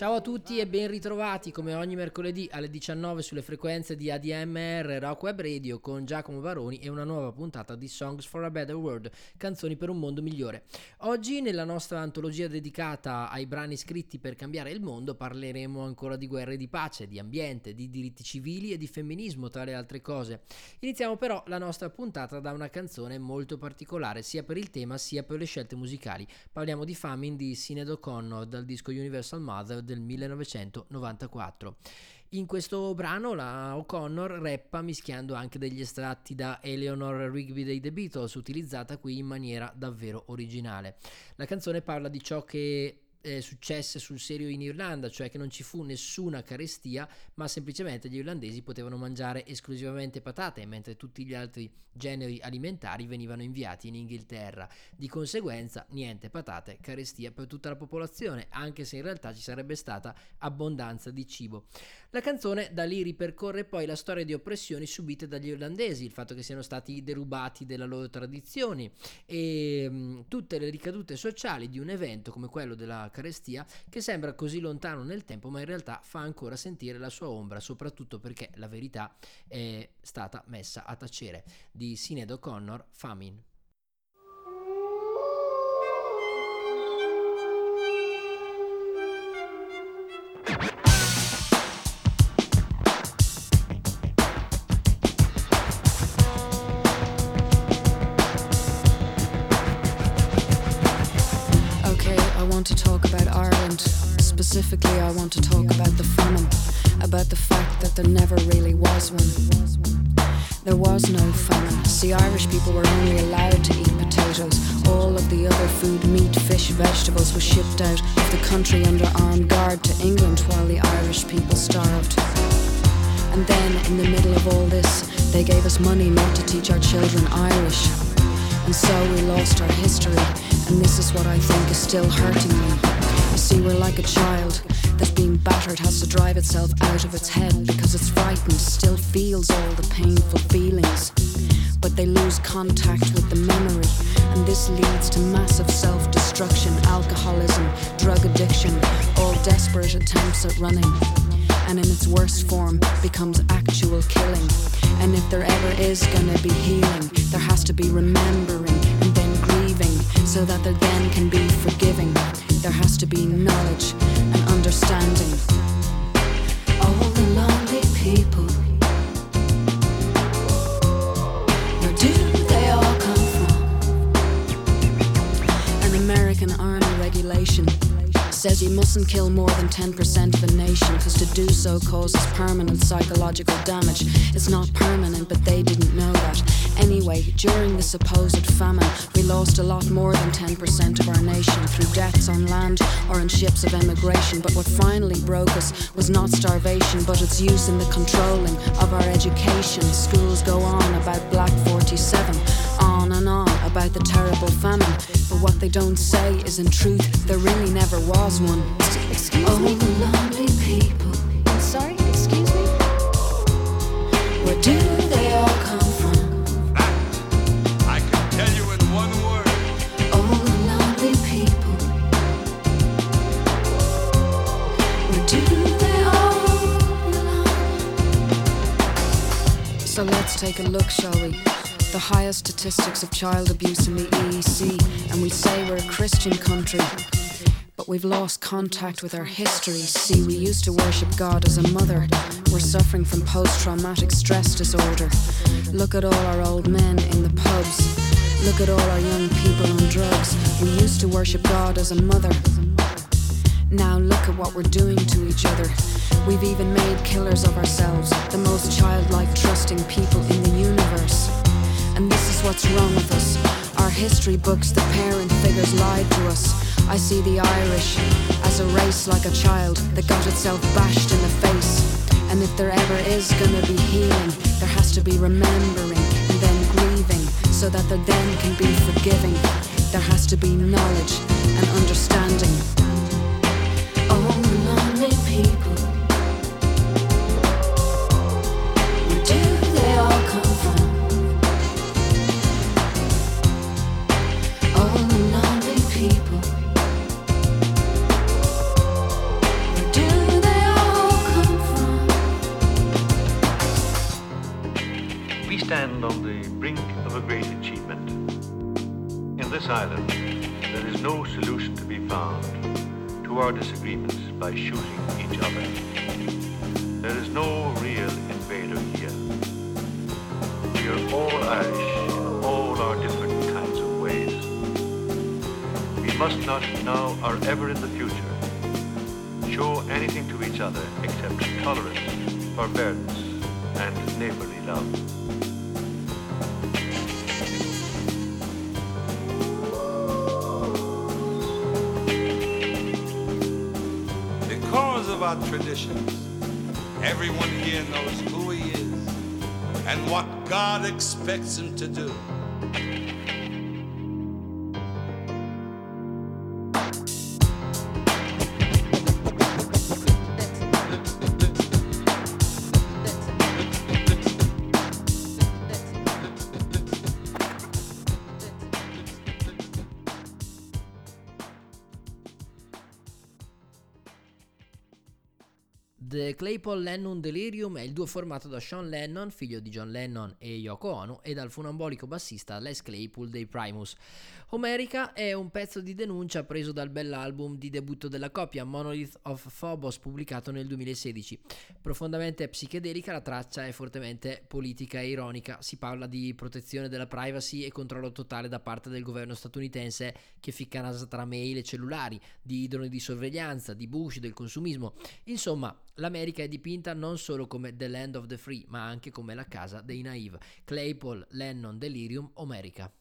Ciao a tutti e ben ritrovati come ogni mercoledì alle 19 sulle frequenze di ADMR Rock Web Radio con Giacomo Baroni e una nuova puntata di Songs for a Better World, canzoni per un mondo migliore. Oggi nella nostra antologia dedicata ai brani scritti per cambiare il mondo parleremo ancora di guerre di pace, di ambiente, di diritti civili e di femminismo tra le altre cose. Iniziamo però la nostra puntata da una canzone molto particolare sia per il tema sia per le scelte musicali. Parliamo di Famine di Sinead O'Connor dal disco Universal Mother del 1994. In questo brano la O'Connor rappa mischiando anche degli estratti da Eleanor Rigby dei The Beatles, utilizzata qui in maniera davvero originale. La canzone parla di ciò che eh, successe sul serio in Irlanda, cioè che non ci fu nessuna carestia, ma semplicemente gli irlandesi potevano mangiare esclusivamente patate, mentre tutti gli altri generi alimentari venivano inviati in Inghilterra. Di conseguenza, niente patate, carestia per tutta la popolazione, anche se in realtà ci sarebbe stata abbondanza di cibo. La canzone da lì ripercorre poi la storia di oppressioni subite dagli irlandesi, il fatto che siano stati derubati delle loro tradizioni e mh, tutte le ricadute sociali di un evento come quello della carestia che sembra così lontano nel tempo ma in realtà fa ancora sentire la sua ombra soprattutto perché la verità è stata messa a tacere. Di Sinead O'Connor Famine to talk about Ireland. Specifically, I want to talk about the famine, about the fact that there never really was one. There was no famine. See, Irish people were only allowed to eat potatoes. All of the other food, meat, fish, vegetables, was shipped out of the country under armed guard to England while the Irish people starved. And then, in the middle of all this, they gave us money not to teach our children Irish. And so we lost our history, and this is what I think is still hurting me. You see, we're like a child that's being battered, has to drive itself out of its head because it's frightened, still feels all the painful feelings. But they lose contact with the memory, and this leads to massive self destruction, alcoholism, drug addiction, all desperate attempts at running. And in its worst form, becomes actual killing. And if there ever is gonna be healing, there has to be remembering so that there then can be forgiving. There has to be knowledge and understanding. All the lonely people. Where do they all come from? An American army regulation says you mustn't kill more than 10% of a nation, because to do so causes permanent psychological damage. It's not permanent, but they didn't know that. Anyway, during the supposed famine, we lost a lot more than 10% of our nation through deaths on land or in ships of emigration. But what finally broke us was not starvation, but its use in the controlling of our education. Schools go on about Black 47, on and on about the terrible famine. But what they don't say is in truth, there really never was one. Excuse oh, me? the lonely people. Sorry, excuse me? Where do they all come from? That I can tell you in one word. All the lonely people. Where do they all belong? So let's take a look, shall we? The highest statistics of child abuse in the EEC, and we say we're a Christian country. But we've lost contact with our history. See, we used to worship God as a mother. We're suffering from post traumatic stress disorder. Look at all our old men in the pubs. Look at all our young people on drugs. We used to worship God as a mother. Now look at what we're doing to each other. We've even made killers of ourselves, the most childlike, trusting people in the universe. And this is what's wrong with us. Our history books, the parent figures lied to us. I see the Irish as a race like a child that got itself bashed in the face. And if there ever is gonna be healing, there has to be remembering and then grieving so that there then can be forgiving. There has to be knowledge and understanding. To be found to our disagreements by shooting each other. There is no real invader here. We are all Irish in all our different kinds of ways. We must not now or ever in the future show anything to each other except tolerance, forbearance, and neighborly love. Our traditions. Everyone here knows who he is and what God expects him to do. Claypool Lennon Delirium è il duo formato da Sean Lennon, figlio di John Lennon e Yoko Ono, e dal funambolico bassista Les Claypool dei Primus. Homerica è un pezzo di denuncia preso dal bell'album di debutto della coppia Monolith of Phobos pubblicato nel 2016. Profondamente psichedelica, la traccia è fortemente politica e ironica. Si parla di protezione della privacy e controllo totale da parte del governo statunitense che ficca nasa tra mail e cellulari, di droni di sorveglianza, di Bush, del consumismo. Insomma, l'America è dipinta non solo come The Land of the Free, ma anche come la casa dei naive. Claypool, Lennon, Delirium, America.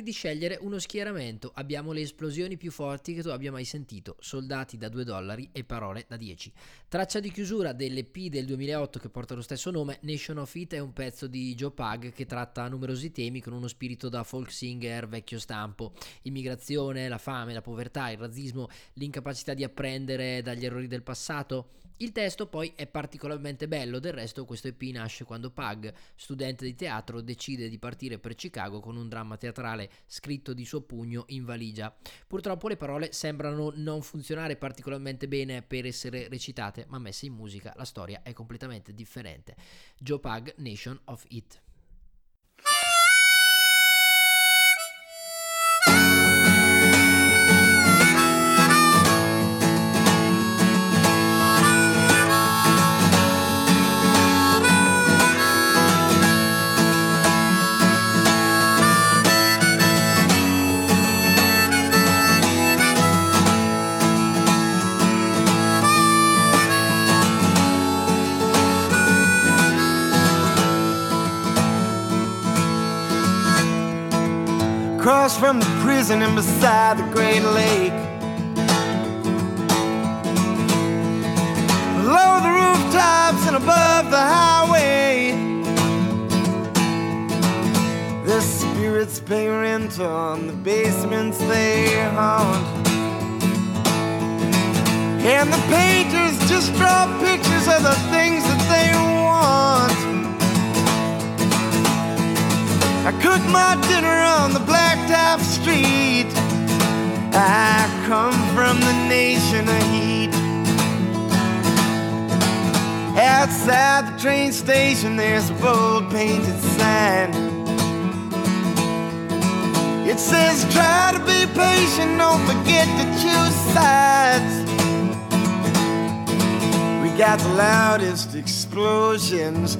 Dimenticarti di scegliere uno schieramento. Abbiamo le esplosioni più forti che tu abbia mai sentito. Soldati da 2 dollari e parole da 10. Traccia di chiusura dell'EP del 2008 che porta lo stesso nome. Nation of It è un pezzo di Joe Pug che tratta numerosi temi con uno spirito da folk singer vecchio stampo. Immigrazione, la fame, la povertà, il razzismo, l'incapacità di apprendere dagli errori del passato. Il testo poi è particolarmente bello, del resto questo EP nasce quando Pug, studente di teatro, decide di partire per Chicago con un dramma teatrale scritto di suo pugno in valigia. Purtroppo le parole sembrano non funzionare particolarmente bene per essere recitate, ma messe in musica la storia è completamente differente. Joe Pug, Nation of It. Across from the prison and beside the great lake. Below the rooftops and above the highway. The spirits pay rent on the basements they haunt. And the painters just draw pictures of the things that they want. I cook my dinner on the blacktop street. I come from the nation of heat. Outside the train station, there's a bold painted sign. It says, try to be patient, don't forget to choose sides. We got the loudest explosions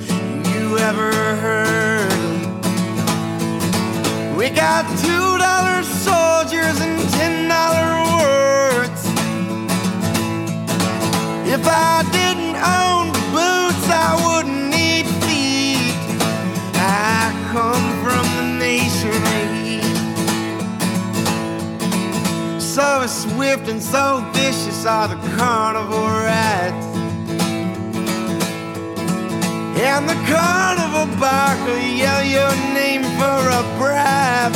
you ever heard. We got two dollar soldiers and ten dollar words. If I didn't own boots, I wouldn't need feet. I come from the nation of heat. So swift and so vicious are the carnival rides. And the carnival bar will yell your name for a bribe.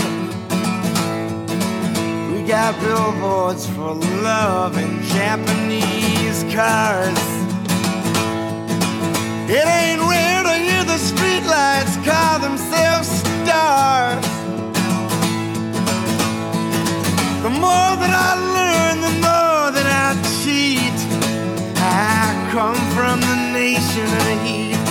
We got billboards for love and Japanese cars. It ain't rare to hear the streetlights call themselves stars. The more that I learn, the more that I cheat. I come from the nation of heat.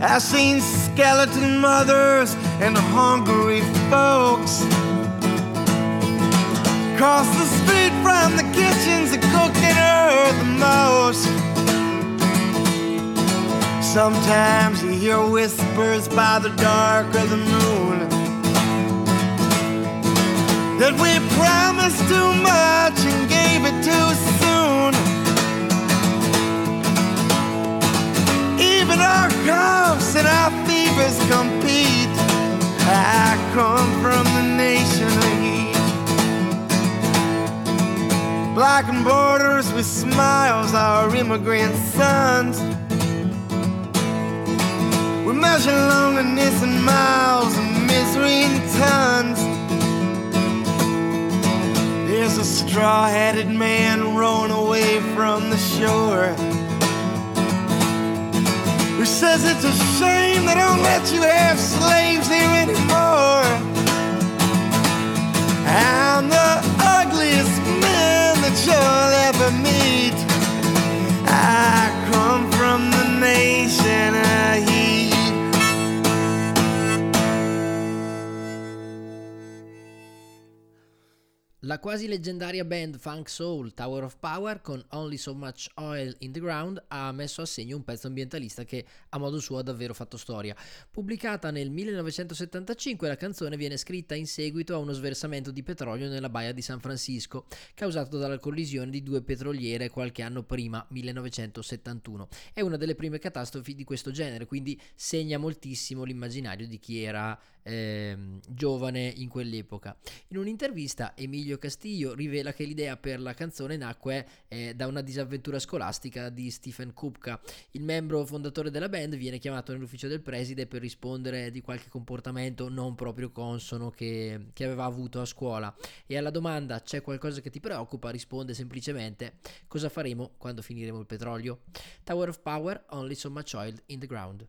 I've seen skeleton mothers and hungry folks cross the street from the kitchens that cooking her the most. Sometimes you hear whispers by the dark of the moon that we promised too much and Even our coughs and our fevers compete. I come from the nation of heat. Blocking borders with smiles, our immigrant sons. We measure loneliness in miles and misery in tons. There's a straw headed man rowing away from the shore who says it's a shame they don't let you have slaves here anymore. I'm the ugliest man that you'll ever meet. I come from the nation La quasi leggendaria band Funk Soul Tower of Power con Only So Much Oil in the Ground ha messo a segno un pezzo ambientalista che a modo suo ha davvero fatto storia. Pubblicata nel 1975 la canzone viene scritta in seguito a uno sversamento di petrolio nella baia di San Francisco causato dalla collisione di due petroliere qualche anno prima, 1971. È una delle prime catastrofi di questo genere, quindi segna moltissimo l'immaginario di chi era ehm, giovane in quell'epoca. In un'intervista Emilio Castillo rivela che l'idea per la canzone nacque eh, da una disavventura scolastica di Stephen Kupka. Il membro fondatore della band viene chiamato nell'ufficio del preside per rispondere di qualche comportamento non proprio consono che, che aveva avuto a scuola e alla domanda c'è qualcosa che ti preoccupa risponde semplicemente cosa faremo quando finiremo il petrolio. Tower of Power, only so much oil in the ground.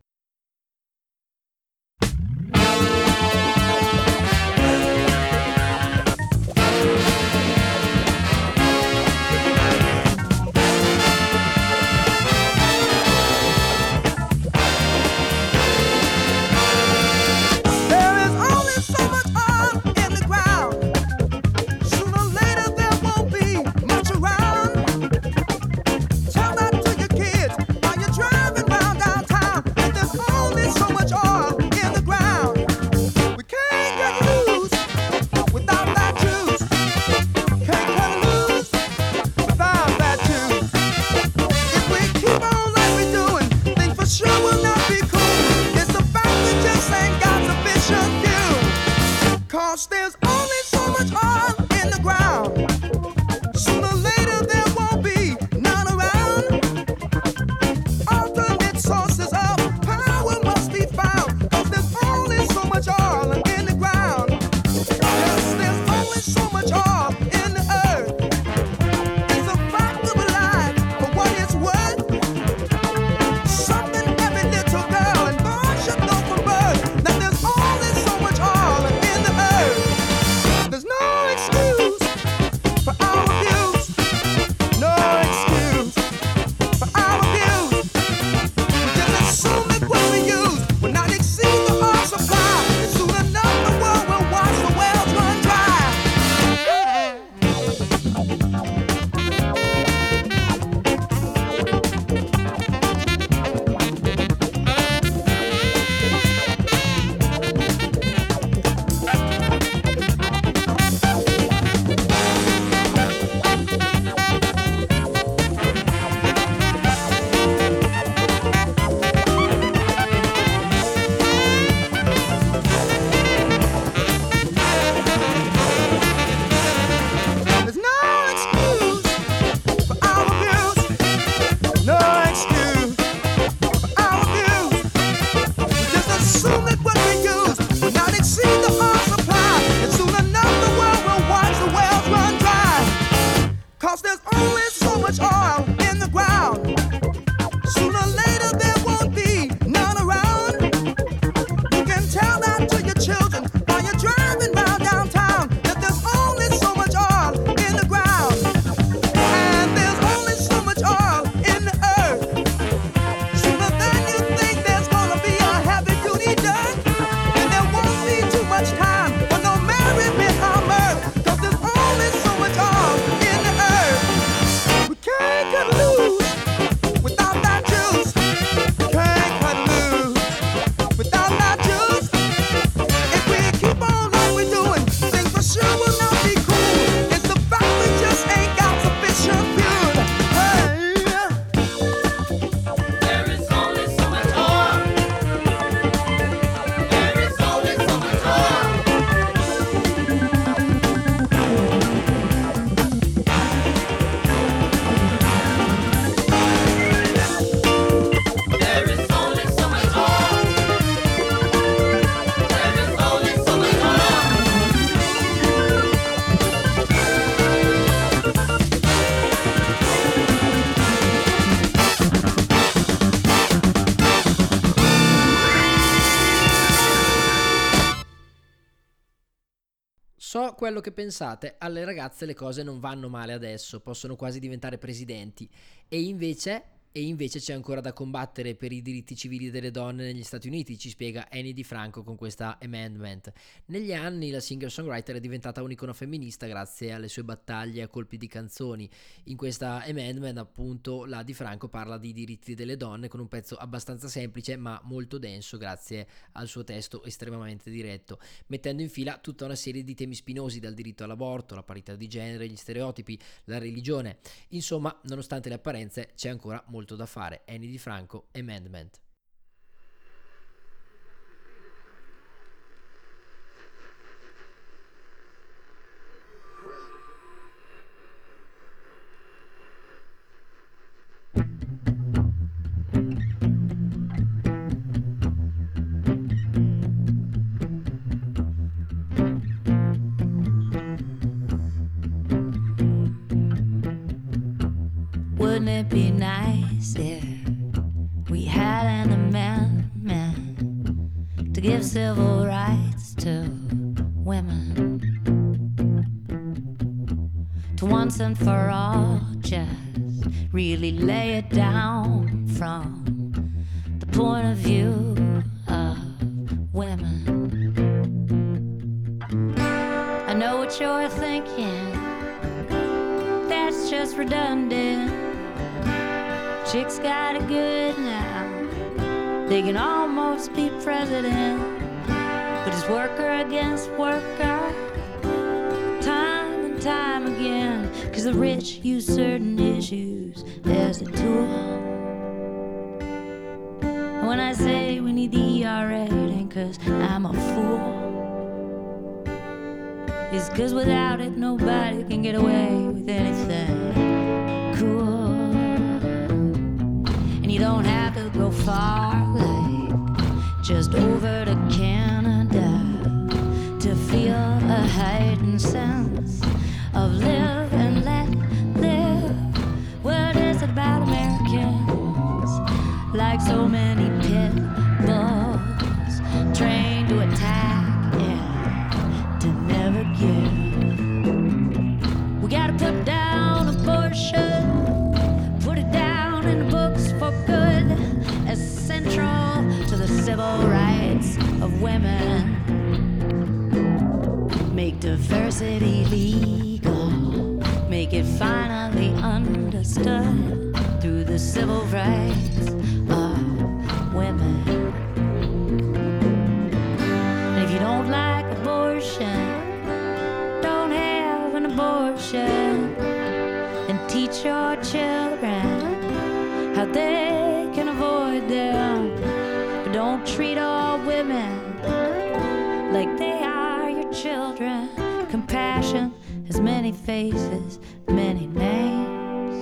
Quello che pensate, alle ragazze le cose non vanno male adesso, possono quasi diventare presidenti. E invece, e invece c'è ancora da combattere per i diritti civili delle donne negli Stati Uniti, ci spiega Annie Di Franco con questa amendment. Negli anni la singer-songwriter è diventata un'icona femminista grazie alle sue battaglie a colpi di canzoni. In questa amendment appunto la Di Franco parla di diritti delle donne con un pezzo abbastanza semplice ma molto denso grazie al suo testo estremamente diretto, mettendo in fila tutta una serie di temi spinosi dal diritto all'aborto, la parità di genere, gli stereotipi, la religione. Insomma, nonostante le apparenze c'è ancora molto da fare. Annie Di Franco, Amendment. Wouldn't it be nice we had an amendment to give civil rights to women? To once and for all just really lay it down from the point of view of women. I know what you're thinking that's just redundant. Chicks got it good now. They can almost be president. But it's worker against worker. Time and time again. Cause the rich use certain issues as a tool. When I say we need the ERA, it ain't cause I'm a fool. It's cause without it, nobody can get away with anything don't have to go far, like just over to Canada to feel a heightened sense of live and let live. What is it about Americans? Like so many women. Make diversity legal, make it finally understood through the civil rights of women. And if you don't like abortion, don't have an abortion and teach your children like they are your children. Compassion has many faces, many names.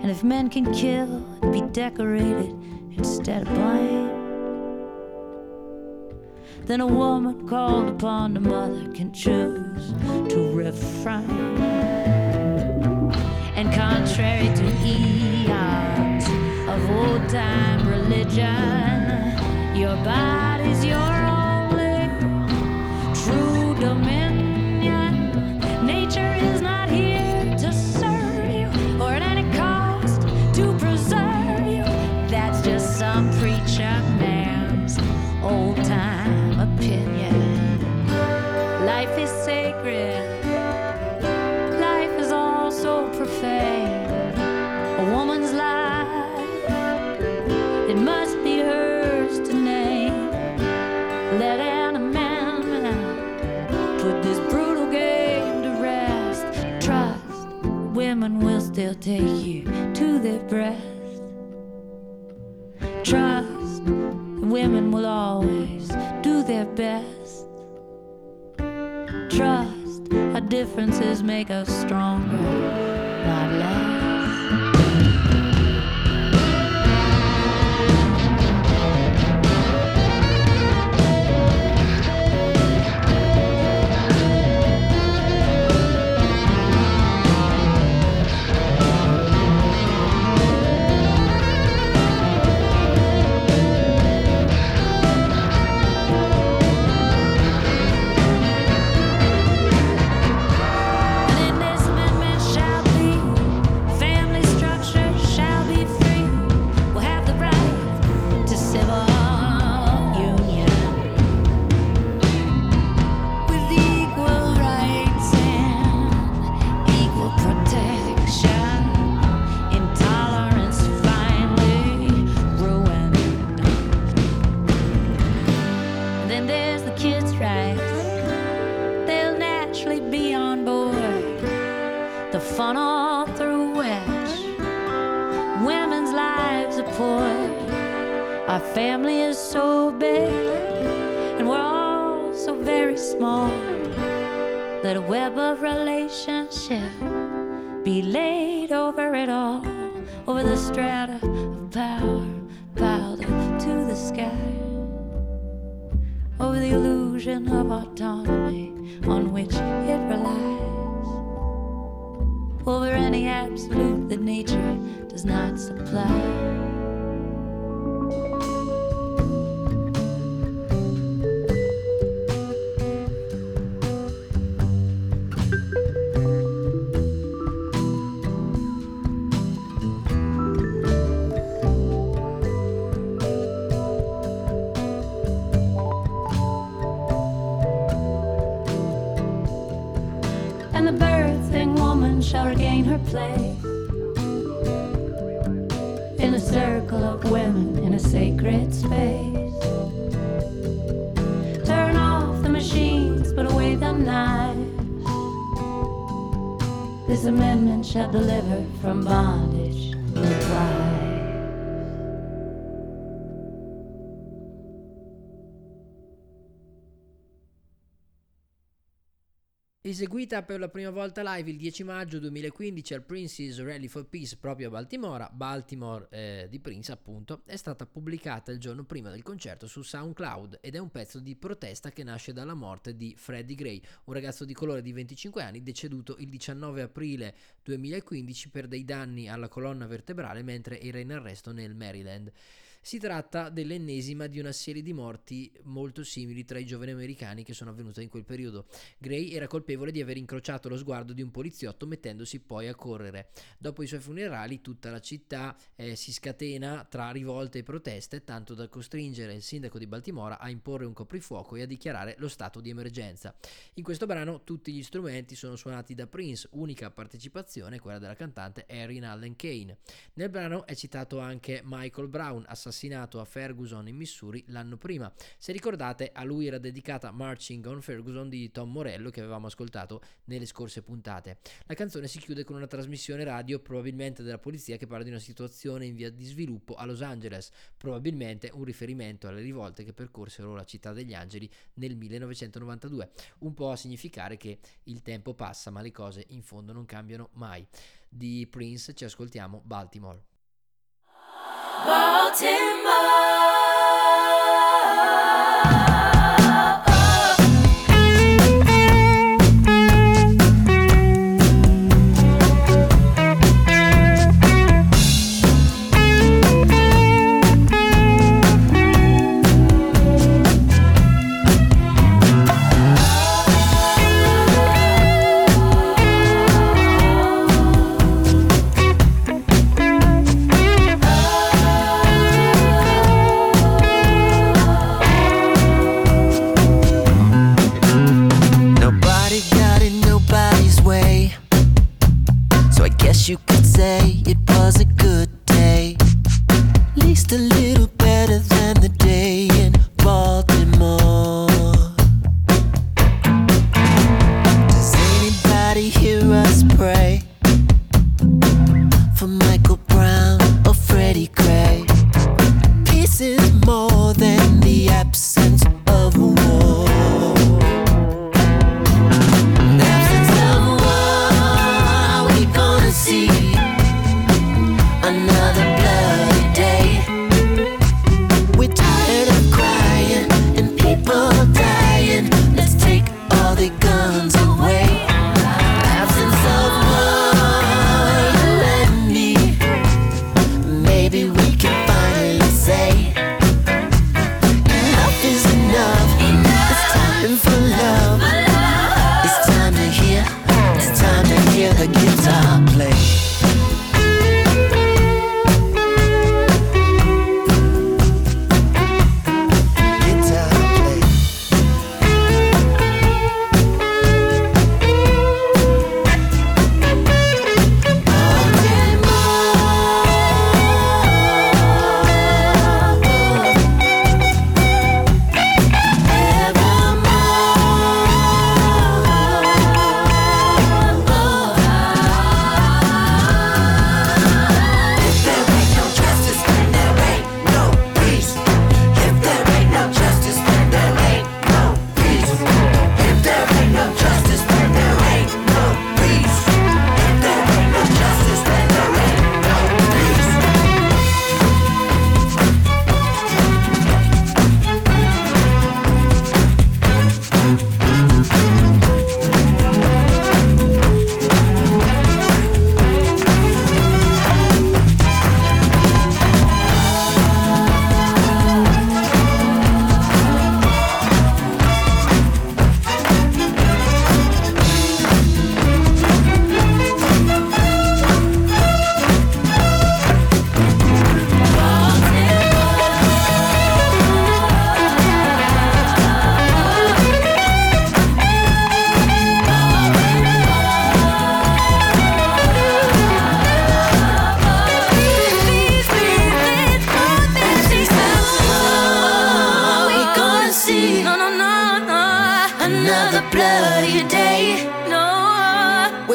And if men can kill and be decorated instead of blamed, then a woman called upon the mother can choose to refrain. And contrary to eons of old time religion, your body's your true dominion. Will take you to their breast. Trust women will always do their best. Trust our differences make us stronger, not less. And the birthing woman shall regain her place in a circle of women in a sacred space. Turn off the machines, put away the knives. This amendment shall deliver from bondage Eseguita per la prima volta live il 10 maggio 2015 al Prince's Rally for Peace proprio a Baltimora, Baltimore eh, di Prince appunto, è stata pubblicata il giorno prima del concerto su SoundCloud ed è un pezzo di protesta che nasce dalla morte di Freddie Gray, un ragazzo di colore di 25 anni deceduto il 19 aprile 2015 per dei danni alla colonna vertebrale mentre era in arresto nel Maryland. Si tratta dell'ennesima di una serie di morti molto simili tra i giovani americani che sono avvenute in quel periodo. Gray era colpevole di aver incrociato lo sguardo di un poliziotto mettendosi poi a correre. Dopo i suoi funerali tutta la città eh, si scatena tra rivolte e proteste, tanto da costringere il sindaco di Baltimora a imporre un coprifuoco e a dichiarare lo stato di emergenza. In questo brano tutti gli strumenti sono suonati da Prince, unica partecipazione quella della cantante Erin Allen Kane. Nel brano è citato anche Michael Brown, assassinato a Ferguson in Missouri l'anno prima. Se ricordate, a lui era dedicata Marching on Ferguson di Tom Morello che avevamo ascoltato nelle scorse puntate. La canzone si chiude con una trasmissione radio, probabilmente della polizia, che parla di una situazione in via di sviluppo a Los Angeles, probabilmente un riferimento alle rivolte che percorsero la città degli angeli nel 1992, un po' a significare che il tempo passa ma le cose in fondo non cambiano mai. Di Prince ci ascoltiamo Baltimore. Baltimore say it was a good day. At least a little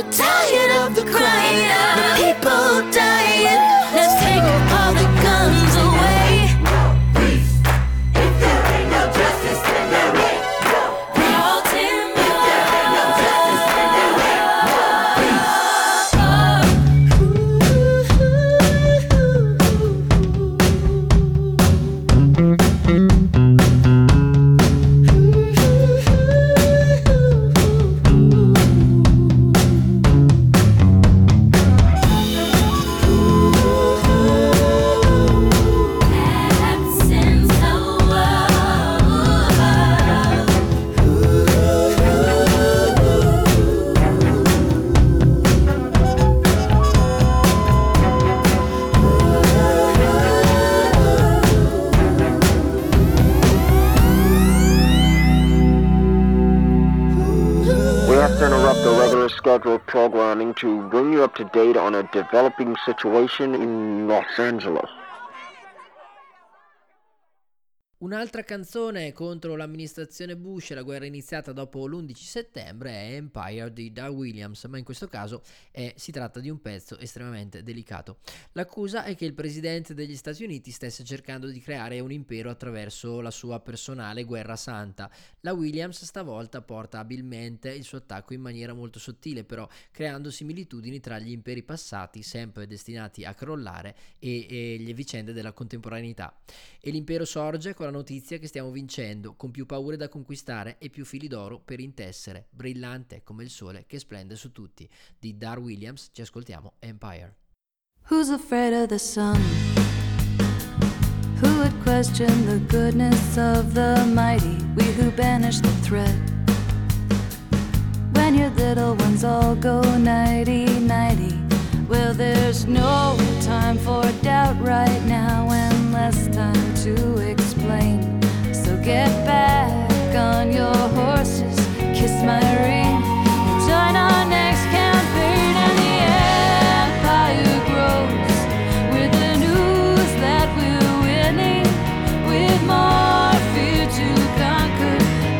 tired of the crying, you up to date on a developing situation in Los Angeles. Un'altra canzone contro l'amministrazione Bush e la guerra iniziata dopo l'11 settembre è Empire di Dar Williams, ma in questo caso eh, si tratta di un pezzo estremamente delicato. L'accusa è che il presidente degli Stati Uniti stesse cercando di creare un impero attraverso la sua personale guerra santa. La Williams stavolta porta abilmente il suo attacco in maniera molto sottile, però creando similitudini tra gli imperi passati, sempre destinati a crollare, e, e le vicende della contemporaneità. E l'impero sorge con la notizia che stiamo vincendo, con più paure da conquistare e più fili d'oro per intessere, brillante come il sole che splende su tutti. Di Dar Williams ci ascoltiamo Empire. Who's afraid of the sun? Who would question the goodness of the mighty? We who banish the threat. When your little ones all go nighty nighty. Well, there's no time for doubt right now and less time to explain. Get back on your horses, kiss my ring, and join our next campaign. And the empire grows with the news that we're winning, with more fear to conquer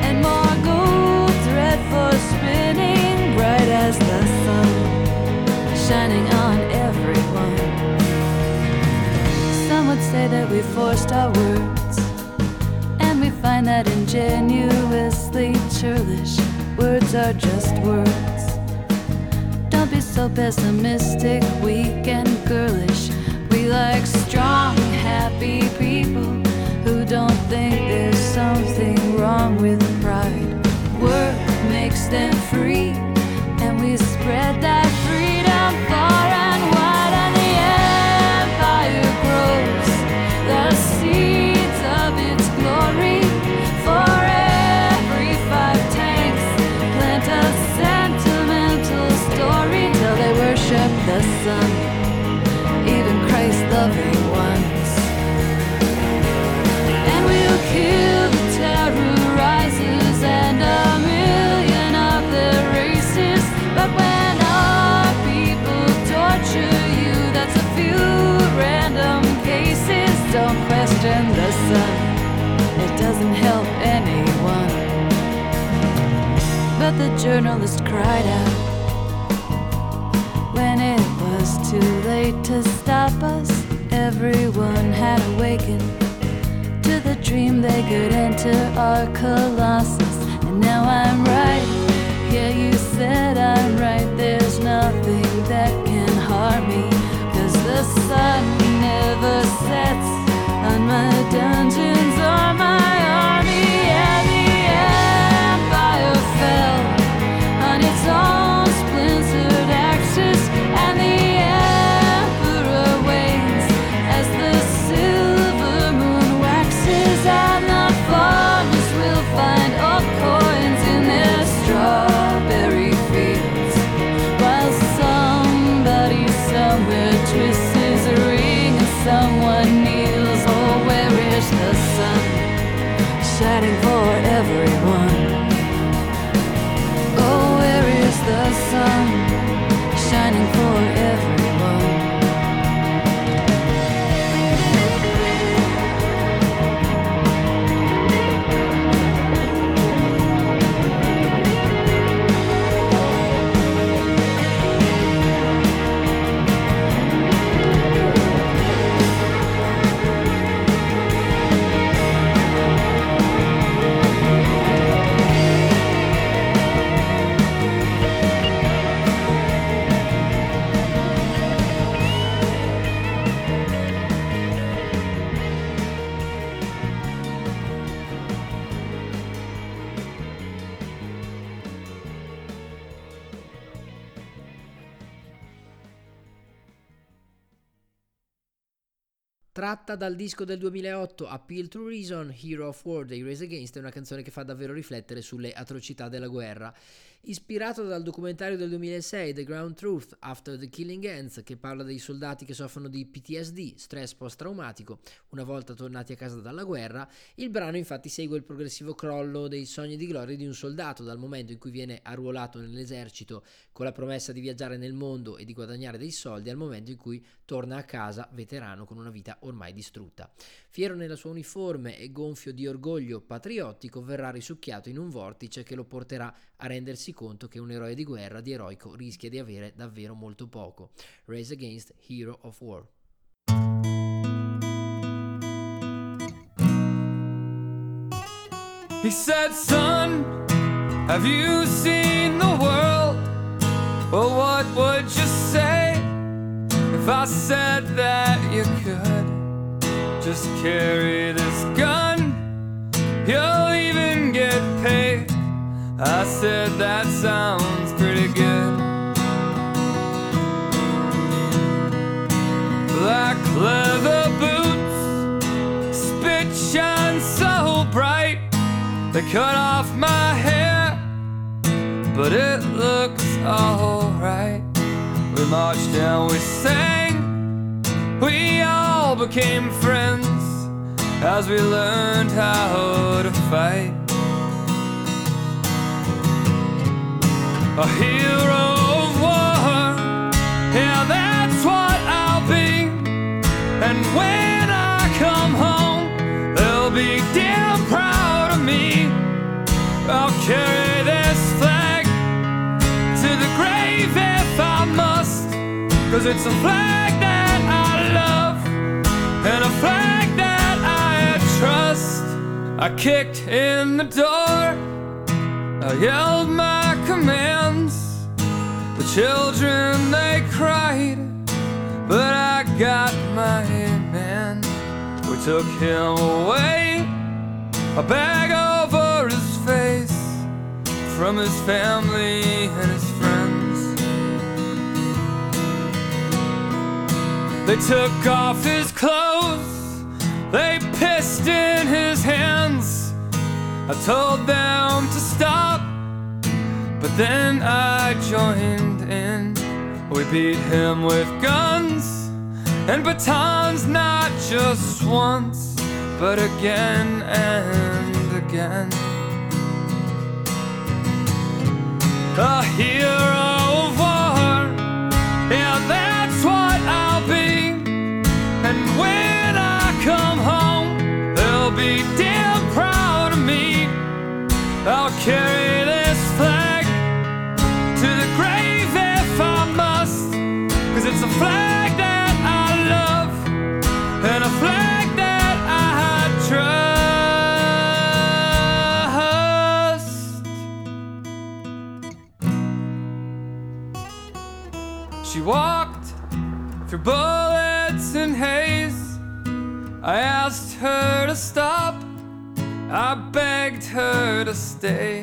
and more gold thread for spinning, bright as the sun, shining on everyone. Some would say that we forced our words, find that ingenuously churlish. Words are just words. Don't be so pessimistic, weak and girlish. We like strong, happy people who don't think there's something wrong with pride. Work makes them free, and we spread that freedom far sun, even Christ loving ones. And we'll kill the terrorizers and a million of their races. But when our people torture you, that's a few random cases. Don't question the sun, it doesn't help anyone. But the journalist cried out when it was too late to stop us. Everyone had awakened to the dream they could enter our colossus. And now I'm right. Yeah, you said I'm right. There's nothing that can harm me. Cause the sun never sets on my dungeons or my army. The empire fell on its own for everyone? Tratta dal disco del 2008 Appeal to Reason, Hero of War dei Race Against è una canzone che fa davvero riflettere sulle atrocità della guerra. Ispirato dal documentario del 2006 The Ground Truth After the Killing Ends, che parla dei soldati che soffrono di PTSD, stress post-traumatico, una volta tornati a casa dalla guerra, il brano infatti segue il progressivo crollo dei sogni di gloria di un soldato dal momento in cui viene arruolato nell'esercito con la promessa di viaggiare nel mondo e di guadagnare dei soldi al momento in cui torna a casa veterano con una vita ormai distrutta. Fiero nella sua uniforme e gonfio di orgoglio patriottico, verrà risucchiato in un vortice che lo porterà a rendersi conto che un eroe di guerra di eroico rischia di avere davvero molto poco. Race Against Hero of War. He said, Son, have you seen the world? Well, what would you say if I said that you could just carry this gun? You'll even get paid. I said, That sounds pretty good. Black leather boots, spit shine so bright. They cut off my hair, but it looks alright. We marched down, we sang, we all became friends as we learned how to fight. A hero of war, yeah, that's what I'll be. And when I come home, they'll be damn proud of me. I'll carry this flag to the grave if I must. Cause it's a flag that I love and a flag that I trust. I kicked in the door, I yelled my commands. Children they cried, but I got my man. We took him away, a bag over his face from his family and his friends. They took off his clothes, they pissed in his hands. I told them to stop, but then I joined in. We beat him with guns and batons, not just once, but again and again. A hero of war, yeah, that's what I'll be. And when I come home, they'll be damn proud of me. I'll carry to stay.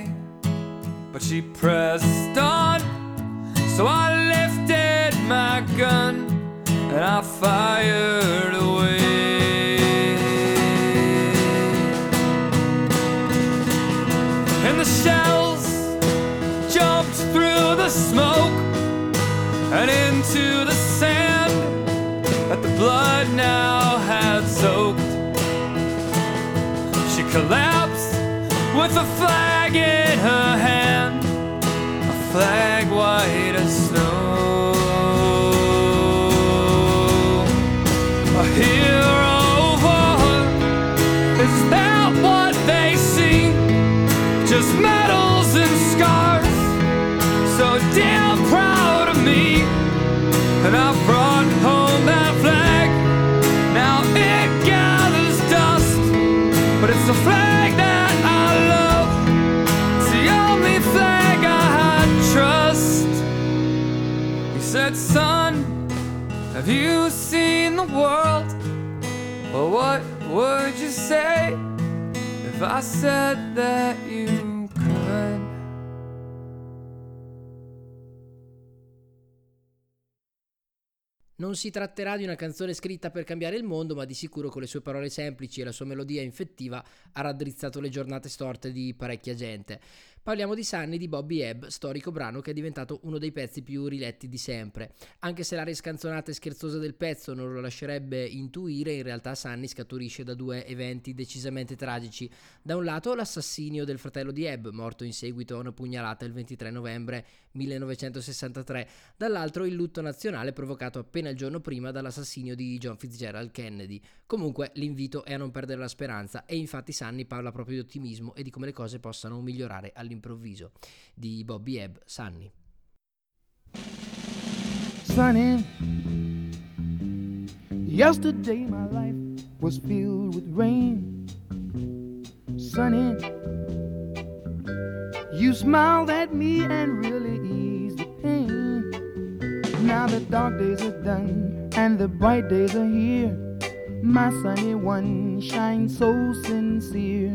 If I said that you could? Non si tratterà di una canzone scritta per cambiare il mondo, ma di sicuro con le sue parole semplici e la sua melodia infettiva ha raddrizzato le giornate storte di parecchia gente. Parliamo di Sunny di Bobby Ebb, storico brano che è diventato uno dei pezzi più riletti di sempre. Anche se l'aria scanzonata e scherzosa del pezzo non lo lascerebbe intuire, in realtà Sunny scaturisce da due eventi decisamente tragici. Da un lato l'assassinio del fratello di Ebb, morto in seguito a una pugnalata il 23 novembre 1963, dall'altro il lutto nazionale provocato appena il giorno prima dall'assassinio di John Fitzgerald Kennedy. Comunque l'invito è a non perdere la speranza e infatti Sunny parla proprio di ottimismo e di come le cose possano migliorare all'improvviso. Di Bobby Hebb, Sunny. Sunny, yesterday my life was filled with rain. Sunny, you smiled at me and really eased the pain. Now the dark days are done and the bright days are here. My sunny one shines so sincere.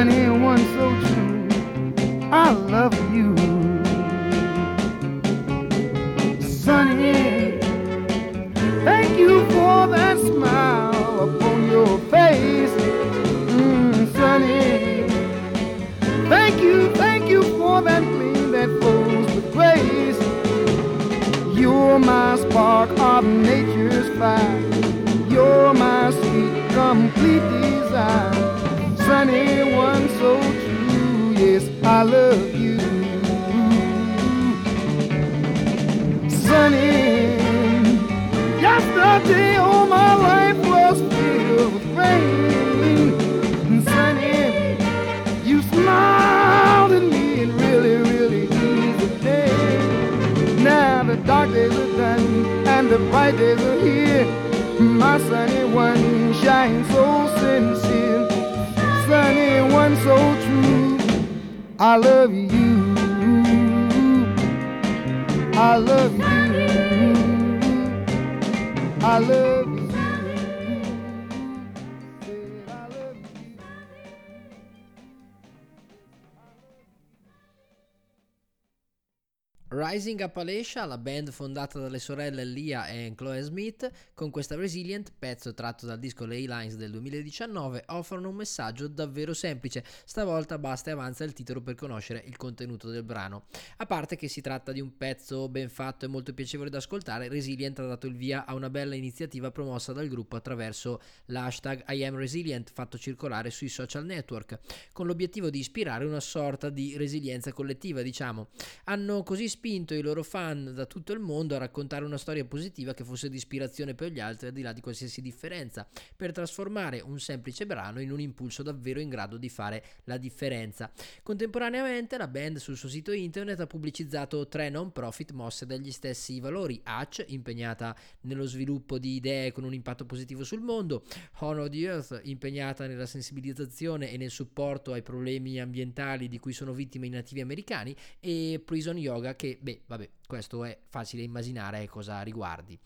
Sunny, one so true. I love you. Sunny, thank you for that smile upon your face. Mm, sunny, thank you, thank you for that gleam that flows with grace. You're my spark of nature's fire. You're my sweet, complete. Sunny, one so true. Yes, I love you. Sunny, yesterday all my life was filled with rain. Sunny, you smiled at me and really, really eased the day. Now the dark days are done and the bright days are here. My sunny one shines so sincere. One so true. I love you. I love you. I love Rising Appalachia, la band fondata dalle sorelle Lia e Chloe Smith, con questa Resilient, pezzo tratto dal disco Ley Lines del 2019, offrono un messaggio davvero semplice. Stavolta basta e avanza il titolo per conoscere il contenuto del brano. A parte che si tratta di un pezzo ben fatto e molto piacevole da ascoltare, Resilient ha dato il via a una bella iniziativa promossa dal gruppo attraverso l'hashtag I am Resilient fatto circolare sui social network, con l'obiettivo di ispirare una sorta di resilienza collettiva, diciamo. Hanno così spinto i loro fan da tutto il mondo a raccontare una storia positiva che fosse di ispirazione per gli altri al di là di qualsiasi differenza, per trasformare un semplice brano in un impulso davvero in grado di fare la differenza. Contemporaneamente la band sul suo sito internet ha pubblicizzato tre non profit mosse dagli stessi valori, Hatch impegnata nello sviluppo di idee con un impatto positivo sul mondo, Honor the Earth impegnata nella sensibilizzazione e nel supporto ai problemi ambientali di cui sono vittime i nativi americani e Prison Yoga che beh, vabbè, questo è facile immaginare cosa riguardi.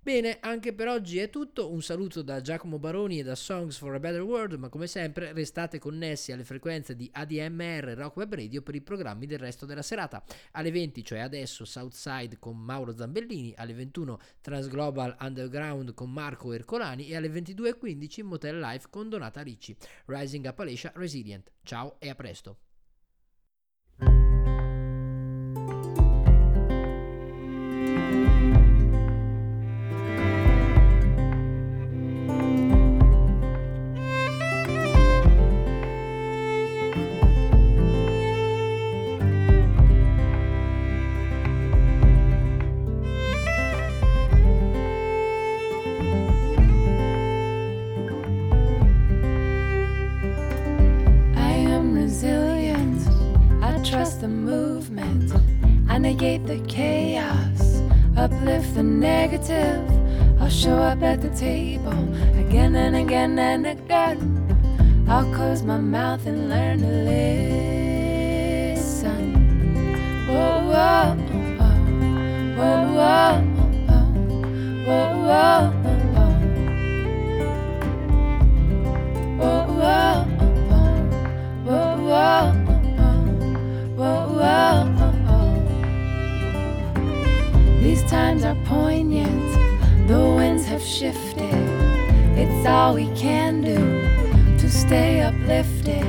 Bene, anche per oggi è tutto. Un saluto da Giacomo Baroni e da Songs for a Better World, ma come sempre restate connessi alle frequenze di ADMR Rock Web Radio per i programmi del resto della serata. Alle 20, cioè adesso, Southside con Mauro Zambellini, alle 21 Transglobal Underground con Marco Ercolani e alle 22.15 Motel Life con Donata Ricci. Rising Appalachia Resilient. Ciao e a presto. Trust the movement. I negate the chaos, uplift the negative. I'll show up at the table again and again and again. I'll close my mouth and learn to listen. Whoa, whoa, whoa, whoa, whoa, whoa, whoa, whoa, times are poignant. The winds have shifted. It's all we can do to stay uplifted.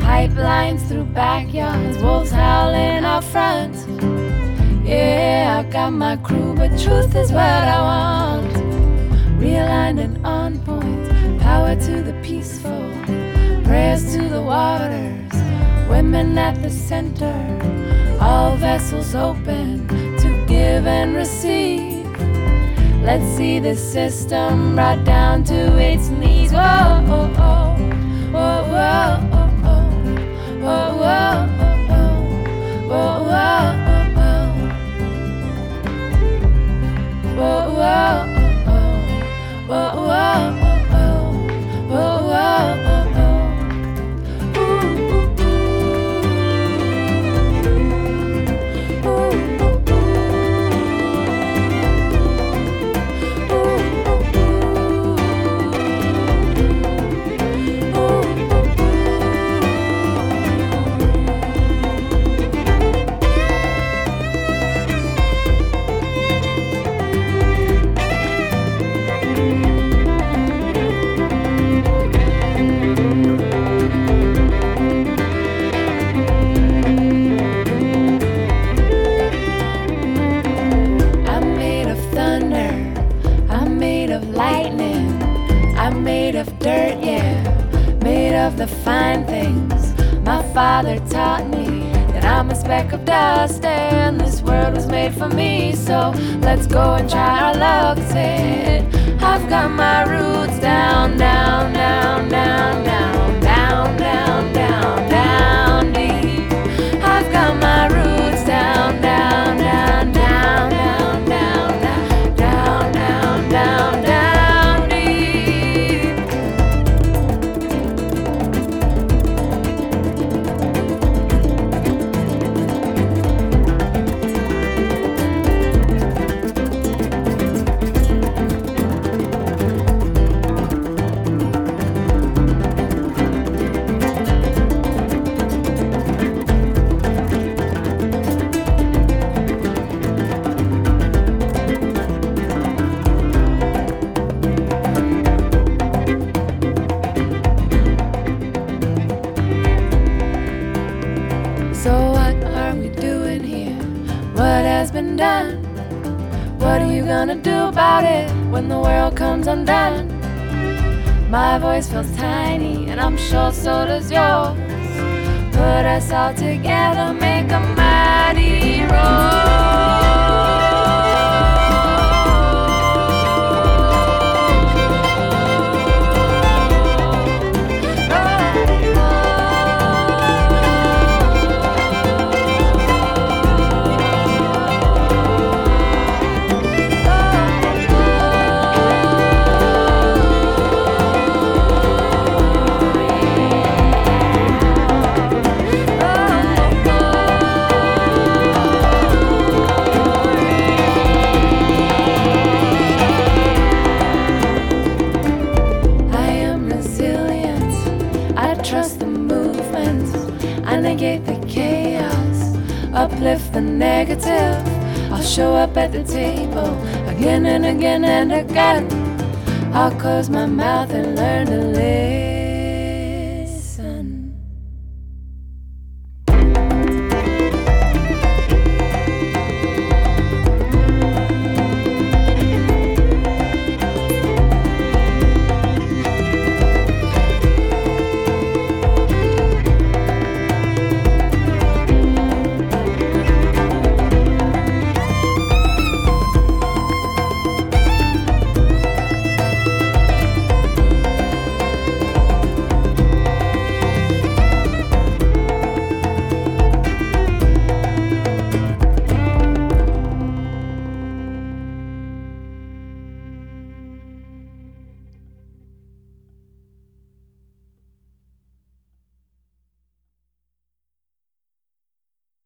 Pipelines through backyards, wolves howling out front. Yeah, I got my crew, but truth is what I want. Realigned and on point, power to the peaceful, prayers to the waters, women at the center, all vessels open give and receive. Let's see the system brought down to its knees. Whoa, oh, oh, whoa, whoa, oh, oh, whoa, whoa, oh, whoa, whoa, oh, whoa, whoa. Together, make a mighty I negative. I'll show up at the table again and again and again. I'll close my mouth and learn to listen.